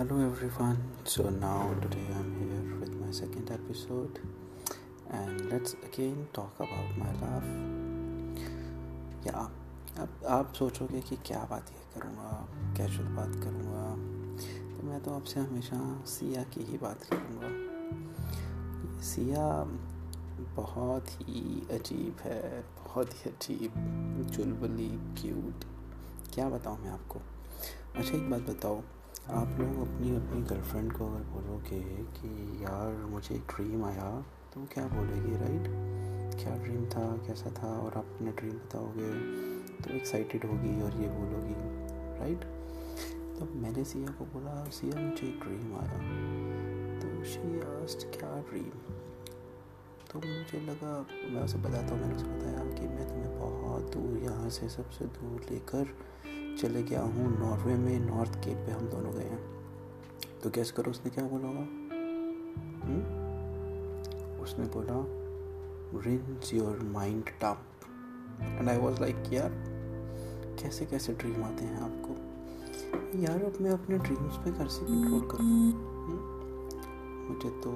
everyone. So now today I'm here with my second episode, and let's again talk about my love. या अब आप सोचोगे कि क्या बात ये करूँगा कैजुअल बात करूँगा तो मैं तो आपसे हमेशा सिया की ही बात करूँगा सिया बहुत ही अजीब है, बहुत ही अजीब, चुलबुली क्यूट क्या बताऊँ मैं आपको अच्छा एक बात बताओ आप लोग अपनी अपनी गर्लफ्रेंड को अगर बोलोगे कि यार मुझे एक ड्रीम आया तो क्या बोलेगी राइट क्या ड्रीम था, कैसा था? और आप अपना ड्रीम बताओगे तो एक्साइटेड होगी और ये बोलोगी राइट तो मैंने सिया को बोला, सिया, मुझे एक ड्रीम आया। तो शी आस्ट क्या ड्रीम तो मुझे लगा, मैं उसे बताता हूँ, मैंने उसे बताया कि मैं तुम्हें बहुत दूर, यहाँ से सबसे दूर लेकर चले गया हूँ, नॉर्वे में, नॉर्थ केप पे हम दोनों गए हैं। तो गैस करो उसने क्या बोला होगा? हम्म? उसने बोला rinse your mind dump and I was like यार, कैसे कैसे ड्रीम आते हैं आपको? यार, अब मैं अपने ड्रीम्स पे कैसे कंट्रोल करूँ। हम्म? मुझे तो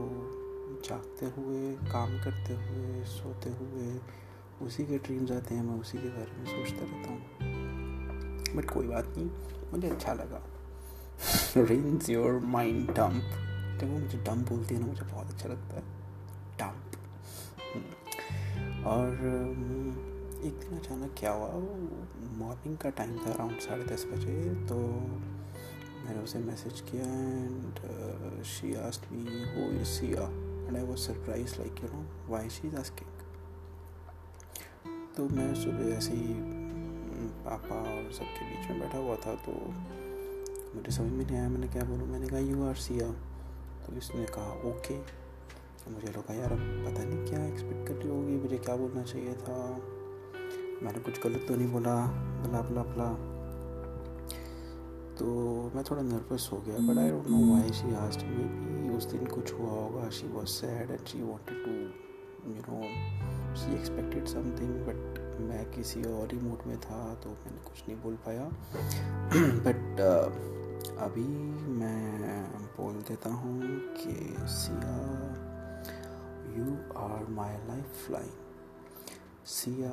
जागते हुए, काम करते हुए, सोते हुए, उसी के ड्रीम्स आते हैं, मैं उसी के बारे में सोचता रहता हूँ। बट कोई बात नहीं मुझे अच्छा लगा। रेंस योर माइंड डंप जब वो मुझे डंप बोलती है ना मुझे बहुत अच्छा लगता है। Dump hmm. और हम्म, एक दिन अचानक क्या हुआ मॉर्निंग का टाइम था अराउंड साढ़े दस बजे तो मैंने उसे मैसेज किया and she asked me who is Siya and I was surprised like you know why she is asking तो मैं सुबह ऐसे ही पापा और सबके बीच में बैठा हुआ था तो मुझे समझ में नहीं आया, मैंने क्या बोलूँ? मैंने कहा यू आर सिया तो इसने कहा ओके तो मुझे लगा, यार, अब पता नहीं क्या एक्सपेक्ट कर रही होगी, मुझे क्या बोलना चाहिए था? मैंने कुछ गलत तो नहीं बोला बला बला बला तो मैं थोड़ा नर्वस हो गया but I don't know why she asked maybe उस दिन कुछ हुआ होगा. She was sad and she wanted to you know she expected something but मैं किसी और ही मूड में था तो मैंने कुछ नहीं बोल पाया। बट uh, अभी मैं बोल देता हूँ कि Siya you are my lifeline Siya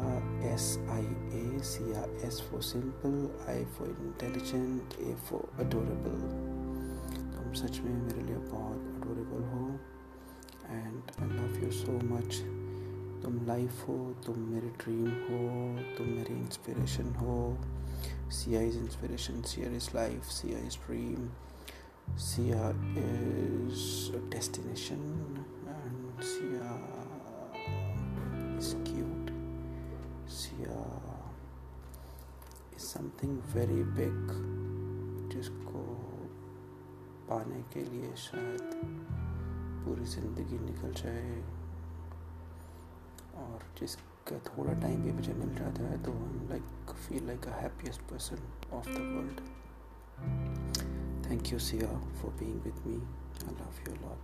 S I A Siya S for simple I for intelligent A for adorable तुम सच में मेरे लिए बहुत अडोरेबल सो मच तुम लाइफ हो, तुम मेरी ड्रीम हो, तुम मेरी इंस्पिरेशन हो. Siya is inspiration Siya is life Siya is dream Siya is destination and Siya is cute Siya is something very big जिसको पाने के लिए शायद पूरी ज़िंदगी निकल जाए। और जिसका थोड़ा टाइम भी मुझे मिल जाता है तो I like feel like a happiest person of the world thank you Siya for being with me I love you lot